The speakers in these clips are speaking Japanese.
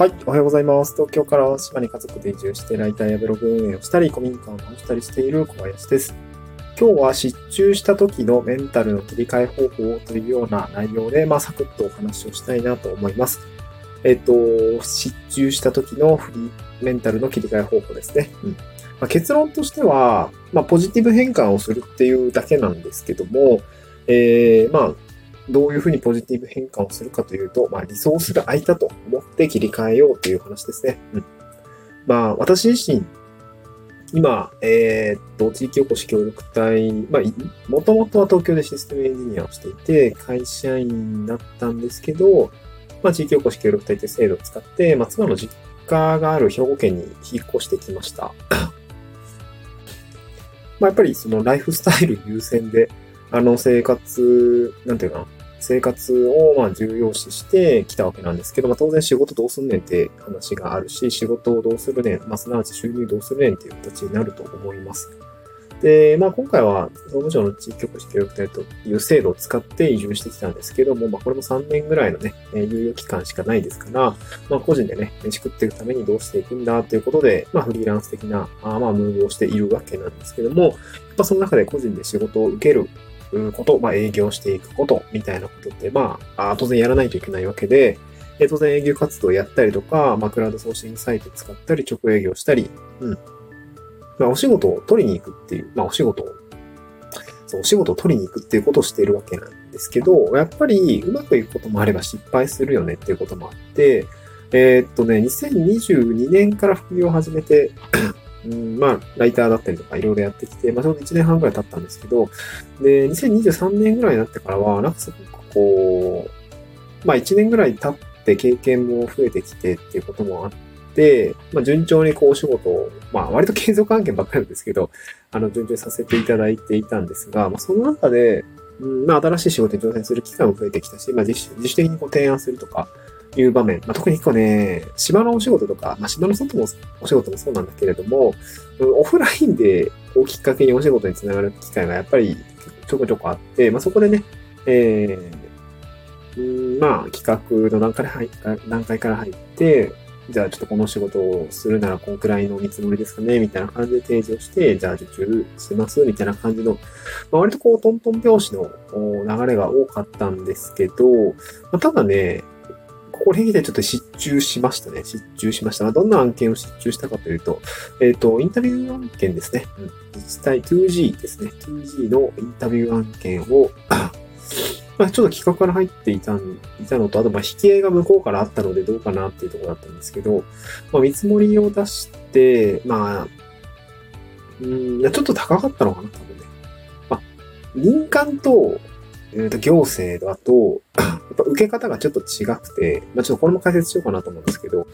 はい、おはようございます。東京から島に家族で移住して、ライターやブログ運営をしたり、古民家を直したりしている小林です。今日は失注した時のメンタルの切り替え方法というような内容で、まあ、サクッとお話をしたいなと思います。えっと、失注した時のフリーメンタルの切り替え方法ですね。うんまあ、結論としては、まあ、ポジティブ変換をするっていうだけなんですけども、えー、まあ、どういうふうにポジティブ変換をするかというと、まあ、理想する相手と思って切り替えようという話ですね。うん。まあ、私自身、今、えー、っと、地域おこし協力隊、まあ、もともとは東京でシステムエンジニアをしていて、会社員だったんですけど、まあ、地域おこし協力隊という制度を使って、まあ、妻の実家がある兵庫県に引っ越してきました。まあ、やっぱりそのライフスタイル優先で、あの生活、なんていうかな、生活をまあ重要視してきたわけなんですけど、まあ、当然仕事どうすんねんって話があるし、仕事をどうするねん、まあ、すなわち収入どうするねんっていう形になると思います。で、まあ、今回は総務省の地域おこし協力隊という制度を使って移住してきたんですけども、まあ、これも3年ぐらいのね、猶予期間しかないですから、まあ、個人でね、飯食っていくためにどうしていくんだということで、まあ、フリーランス的な、あまあ、ムーブをしているわけなんですけども、やっぱその中で個人で仕事を受けること、まあ、営業していくことみたいなことって、まあ、当然やらないといけないわけで、え当然営業活動をやったりとか、まあ、クラウドソーシングサイト使ったり、直営業したり、うん。まあ、お仕事を取りに行くっていう、まあ、お仕事を、そう、お仕事を取りに行くっていうことをしているわけなんですけど、やっぱりうまくいくこともあれば失敗するよねっていうこともあって、えー、っとね、2022年から副業を始めてうん、まあ、ライターだったりとかいろいろやってきて、まあ、ちょうど1年半ぐらい経ったんですけど、で、2023年ぐらいになってからは、なんかすごくこう、まあ、1年ぐらい経って経験も増えてきてっていうこともあって、まあ、順調にこう、お仕事を、まあ、割と継続案件ばっかりなんですけど、あの、順調にさせていただいていたんですが、まあ、その中で、うん、まあ、新しい仕事に挑戦する機会も増えてきたし、まあ、自主的にこう提案するとか、いう場面、まあ、特に結構ね、島のお仕事とか、まあ、島の外のお仕事もそうなんだけれども、オフラインでこうきっかけにお仕事につながる機会がやっぱりちょこちょこあって、まあ、そこでね、えー、まあ、企画の段階入段階から入って、じゃあちょっとこの仕事をするならこんくらいの見積もりですかねみたいな感じで提示をして、じゃあ受注しますみたいな感じの、まあ、割とこうトントン拍子の流れが多かったんですけど、まあ、ただね、これでちょっと失注しましたね。失注しました。どんな案件を失注したかというと、えっ、ー、と、インタビュー案件ですね。うん、自治体 2G ですね。2G のインタビュー案件を まあ、ちょっと企画から入っていたいたのと、あと、まあ、引き合いが向こうからあったのでどうかなっていうところだったんですけど、まあ、見積もりを出して、まあ、うん、ちょっと高かったのかな、多分ね。まあ、民間と、えー、と行政だと、受け方がちょっと違くて、まあ、ちょっとこれも解説しようかなと思うんですけど、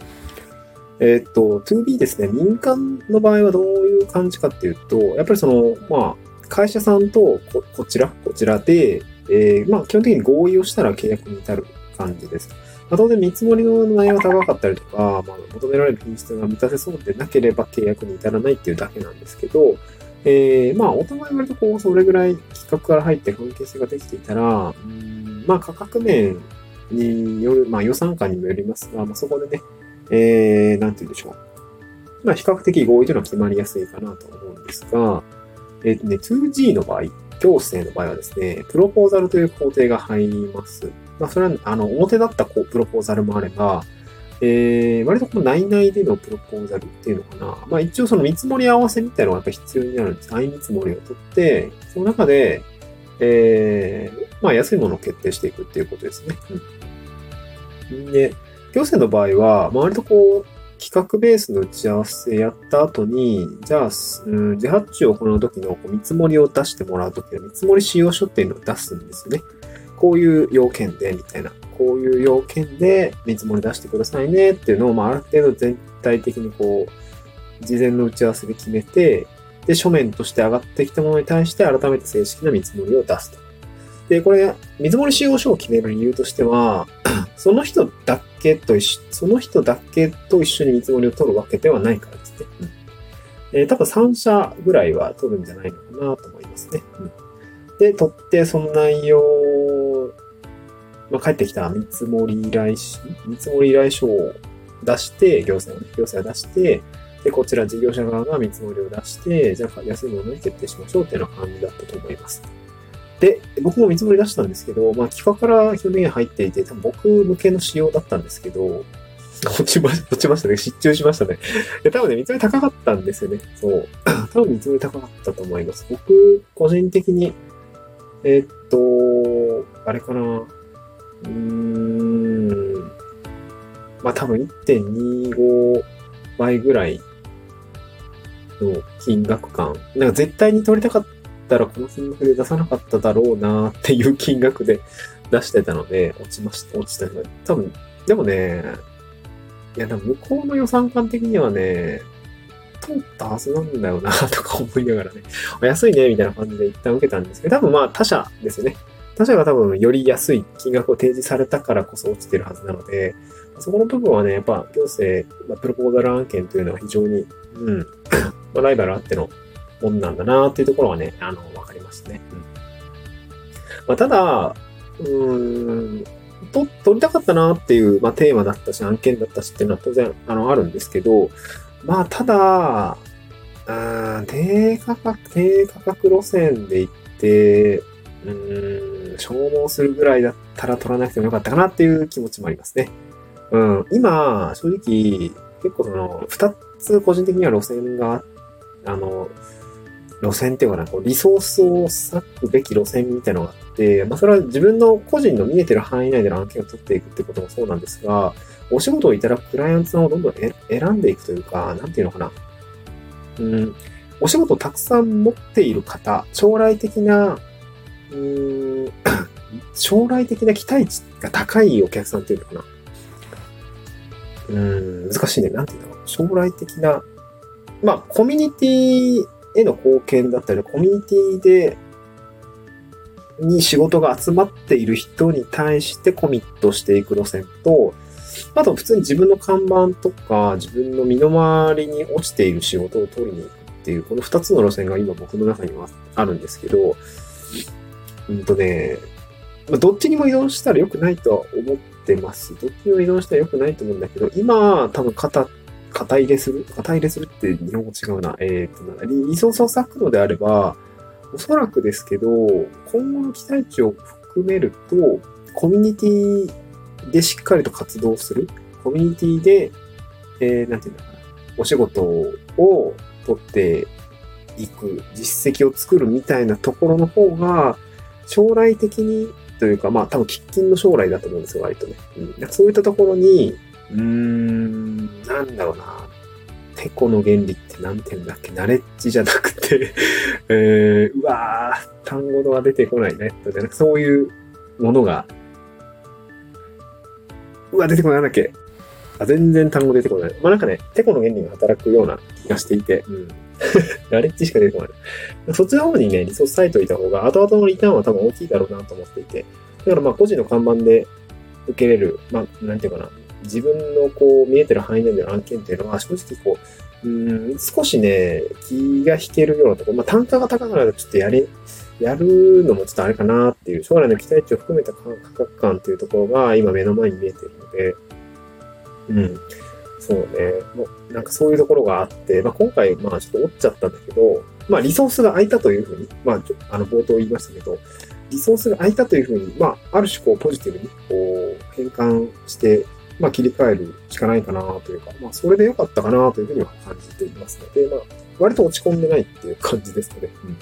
えっ、と、2B ですね、民間の場合はどういう感じかっていうと、やっぱりその、まあ、会社さんとここちら、こちらで、えー、まあ、基本的に合意をしたら契約に至る感じです。まあ、当然見積もりの内容が高かったりとか、まあ、求められる品質が満たせそうでなければ契約に至らないっていうだけなんですけど、えー、まあ、お互い割とこう、それぐらい企画から入って関係性ができていたら、うんまあ価格面による、まあ予算感にもよりますが、まあそこでね、えー、なんて言うんでしょう。まあ比較的合意というのは決まりやすいかなと思うんですが、えっ、ー、とね、2G の場合、行政の場合はですね、プロポーザルという工程が入ります。まあそれは、あの、表だったこうプロポーザルもあれば、えー、割とこう内々でのプロポーザルっていうのかな。まあ一応その見積もり合わせみたいなのがやっぱ必要になるんです。相見積もりを取って、その中で、えー、まあ安いものを決定していくっていうことですね。で、行政の場合は、割とこう、企画ベースの打ち合わせやった後に、じゃあ、うん、自発注を行う時の見積もりを出してもらう時の見積もり使用書っていうのを出すんですね。こういう要件で、みたいな。こういう要件で見積もり出してくださいねっていうのを、まあ、ある程度全体的にこう、事前の打ち合わせで決めて、で、書面として上がってきたものに対して改めて正式な見積もりを出すと。で、これ、見積もり使用書を決める理由としては、その人だけと一緒、その人だけと一緒に見積もりを取るわけではないからですね。えー、多分3社ぐらいは取るんじゃないのかなと思いますね。うんで、取って、その内容、まあ、帰ってきた見積もり依頼し、見積もり依頼書を出して、行政がね、行政が出して、で、こちら事業者側が見積もりを出して、じゃあ安いものに決定しましょうっていうような感じだったと思います。で、僕も見積もり出したんですけど、まあ、企画から基本的に入っていて、多分僕向けの仕様だったんですけど、落ちま、落ちましたね。失注しましたね。で、多分ね、見積もり高かったんですよね。そう。多分見積もり高かったと思います。僕、個人的に、えーっと、あれかな。うーん。まあ多分1.25倍ぐらいの金額感。なんか絶対に取りたかったたらこの金額で出さなかっただろうなっていう金額で出してたので、落ちました、落ちた。多分、でもね、いや、でも向こうの予算感的にはね、通ったはずなんだよなとか思いながらね、安いね、みたいな感じで一旦受けたんですけど、多分まあ他社ですよね。他社が多分より安い金額を提示されたからこそ落ちてるはずなので、そこの部分はね、やっぱ行政、ま、プロポーザル案件というのは非常に、うん、ま、ライバルあってのもんなんだなっていうところはね、あの、わかりましたね。うん。まあ、ただ、うーん、と、取りたかったなっていう、まあ、テーマだったし、案件だったしっていうのは当然、あの、あるんですけど、まあ、ただ、あ低価格、低価格路線で行って、うーん、消耗するぐらいだったら取らなくてもよかったかなっていう気持ちもありますね。うん、今、正直、結構その、二つ個人的には路線が、あの、路線っていうかな、こうリソースを割くべき路線みたいなのがあって、まあそれは自分の個人の見えてる範囲内での案件を取っていくってこともそうなんですが、お仕事をいただくクライアントさんをどんどんえ選んでいくというか、なんていうのかな。うん、お仕事をたくさん持っている方、将来的な、うーん、将来的な期待値が高いお客さんっていうのかな。うん、難しいね。なんていうんだろう。将来的な、まあ、コミュニティへの貢献だったり、コミュニティで、に仕事が集まっている人に対してコミットしていく路線と、あと普通に自分の看板とか、自分の身の回りに落ちている仕事を取りに行くっていう、この二つの路線が今僕の中にはあるんですけど、うんとね、ま、どっちにも移動したら良くないとは思ってます。どっちにも移動したら良くないと思うんだけど、今、多分肩、肩入れする？肩入れするって日本語違うな。えっ、とな、リリソースを割くのであれば、おそらくですけど、今後の期待値を含めると、コミュニティでしっかりと活動する。コミュニティで、えー、なんていうのかな。お仕事を取っていく、実績を作るみたいなところの方が、将来的にというか、まあ多分喫緊の将来だと思うんですよ、割とね。うん、そういったところに、うーん、なんだろうな。テコの原理って何て言うんだっけ？ナレッジじゃなくて、えー、うわー、単語が出てこないね。じゃなくそういうものが、うわ、出てこないなんだっけ？あ、全然単語出てこない。まあなんかね、テコの原理が働くような気がしていて、うん。ナレッジしか出てこない。そっちの方にね、リソース割いといた方が、後々のリターンは多分大きいだろうなと思っていて。だからまあ個人の看板で受けれる、まあ、なんていうかな。自分のこう見えてる範囲内での案件っていうのは正直こう、うん、少しね、気が引けるようなところ、まあ単価が高くなるとちょっとやれ、やるのもちょっとあれかなっていう、将来の期待値を含めた価格感っていうところが今目の前に見えてるので、うん。そうね。もう、なんかそういうところがあって、まあ今回、まあちょっと折っちゃったんだけど、まあリソースが空いたというふうに、まあ、あの冒頭言いましたけど、リソースが空いたというふうに、まあ、ある種こうポジティブにこう変換して、まあ切り替えるしかないかなというか、まあそれで良かったかなというふうには感じていますので、まあ割と落ち込んでないっていう感じですので、うん、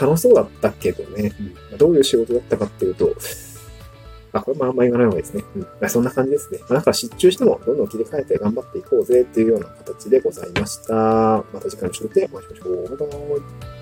楽しそうだったけどね、うん、どういう仕事だったかっていうと、あ、これもあんま言わない方がいいですね。うん。まあ、そんな感じですね。まあ、だから失注してもどんどん切り替えて頑張っていこうぜっていうような形でございました。また次回の仕事でお会いしましょう。バイバイ。